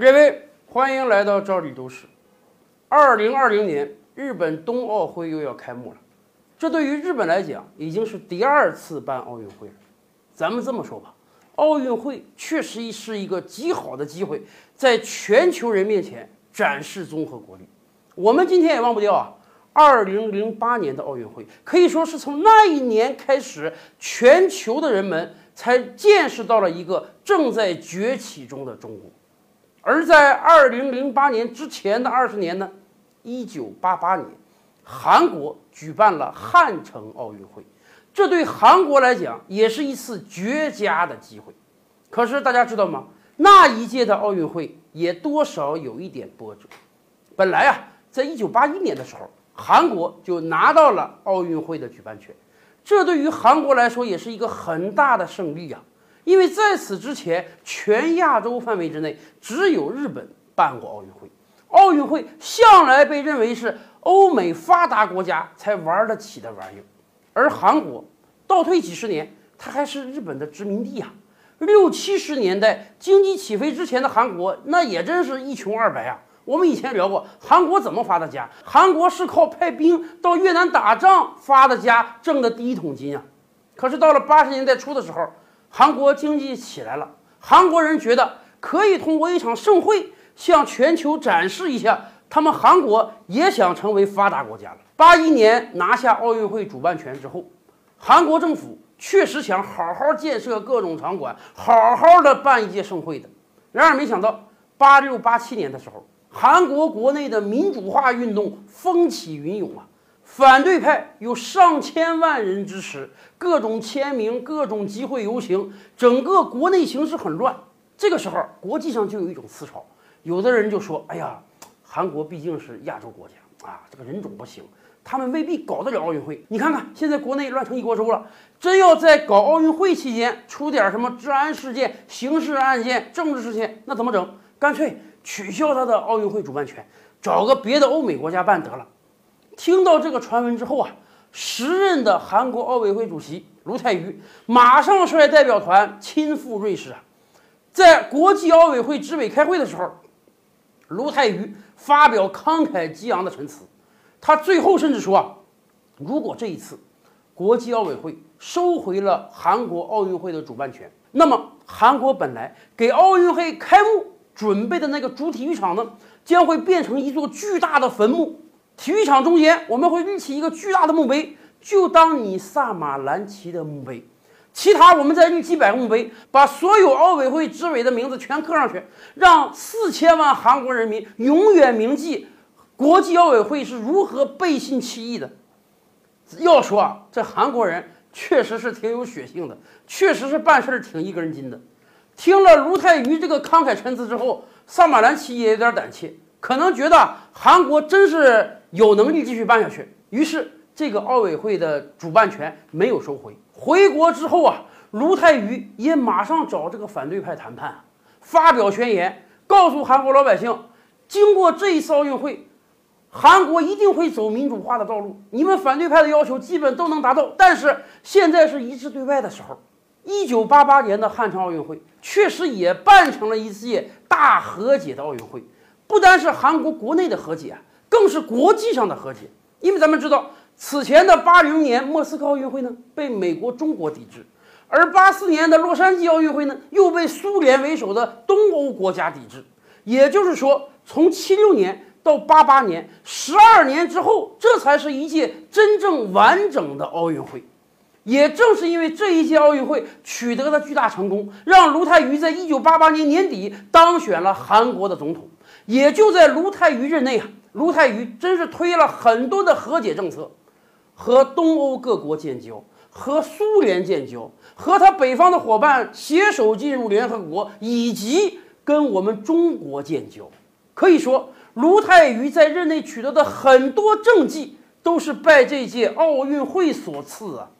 各位，欢迎来到赵李都市。二零二零年，日本冬奥会又要开幕了，这对于日本来讲已经是第二次办奥运会了。咱们这么说吧，奥运会确实是一个极好的机会，在全球人面前展示综合国力。我们今天也忘不掉啊，二零零八年的奥运会可以说是从那一年开始，全球的人们才见识到了一个正在崛起中的中国。而在二零零八年之前的二十年呢，一九八八年，韩国举办了汉城奥运会，这对韩国来讲也是一次绝佳的机会。可是大家知道吗？那一届的奥运会也多少有一点波折。本来啊，在一九八一年的时候，韩国就拿到了奥运会的举办权，这对于韩国来说也是一个很大的胜利啊。因为在此之前，全亚洲范围之内只有日本办过奥运会，奥运会向来被认为是欧美发达国家才玩得起的玩意儿，而韩国倒退几十年，它还是日本的殖民地呀。六七十年代经济起飞之前的韩国，那也真是一穷二白啊。我们以前聊过，韩国怎么发的家？韩国是靠派兵到越南打仗发的家，挣的第一桶金啊。可是到了八十年代初的时候，韩国经济起来了，韩国人觉得可以通过一场盛会向全球展示一下，他们韩国也想成为发达国家了。八一年拿下奥运会主办权之后，韩国政府确实想好好建设各种场馆，好好的办一届盛会的。然而没想到，八六八七年的时候，韩国国内的民主化运动风起云涌啊。反对派有上千万人支持，各种签名，各种集会游行，整个国内形势很乱。这个时候，国际上就有一种思潮，有的人就说：“哎呀，韩国毕竟是亚洲国家啊，这个人种不行，他们未必搞得了奥运会。你看看现在国内乱成一锅粥了，真要在搞奥运会期间出点什么治安事件、刑事案件、政治事件，那怎么整？干脆取消他的奥运会主办权，找个别的欧美国家办得了。”听到这个传闻之后啊，时任的韩国奥委会主席卢泰愚马上率代表团亲赴瑞士啊，在国际奥委会执委开会的时候，卢泰愚发表慷慨激昂的陈词，他最后甚至说啊，如果这一次国际奥委会收回了韩国奥运会的主办权，那么韩国本来给奥运会开幕准备的那个主体育场呢，将会变成一座巨大的坟墓。体育场中间，我们会立起一个巨大的墓碑，就当你萨马兰奇的墓碑。其他我们再立几百个墓碑，把所有奥委会执委的名字全刻上去，让四千万韩国人民永远铭记国际奥委会是如何背信弃义的。要说啊，这韩国人确实是挺有血性的，确实是办事挺一根筋的。听了卢泰愚这个慷慨陈词之后，萨马兰奇也有点胆怯，可能觉得韩国真是。有能力继续办下去，于是这个奥委会的主办权没有收回。回国之后啊，卢泰愚也马上找这个反对派谈判，发表宣言，告诉韩国老百姓，经过这一次奥运会，韩国一定会走民主化的道路。你们反对派的要求基本都能达到，但是现在是一致对外的时候。一九八八年的汉城奥运会确实也办成了一届大和解的奥运会，不单是韩国国内的和解。更是国际上的和解，因为咱们知道，此前的八零年莫斯科奥运会呢被美国、中国抵制，而八四年的洛杉矶奥运会呢又被苏联为首的东欧国家抵制。也就是说，从七六年到八八年，十二年之后，这才是一届真正完整的奥运会。也正是因为这一届奥运会取得了巨大成功，让卢泰愚在一九八八年年底当选了韩国的总统。也就在卢泰愚任内啊。卢泰愚真是推了很多的和解政策，和东欧各国建交，和苏联建交，和他北方的伙伴携手进入联合国，以及跟我们中国建交。可以说，卢泰愚在任内取得的很多政绩，都是拜这届奥运会所赐啊。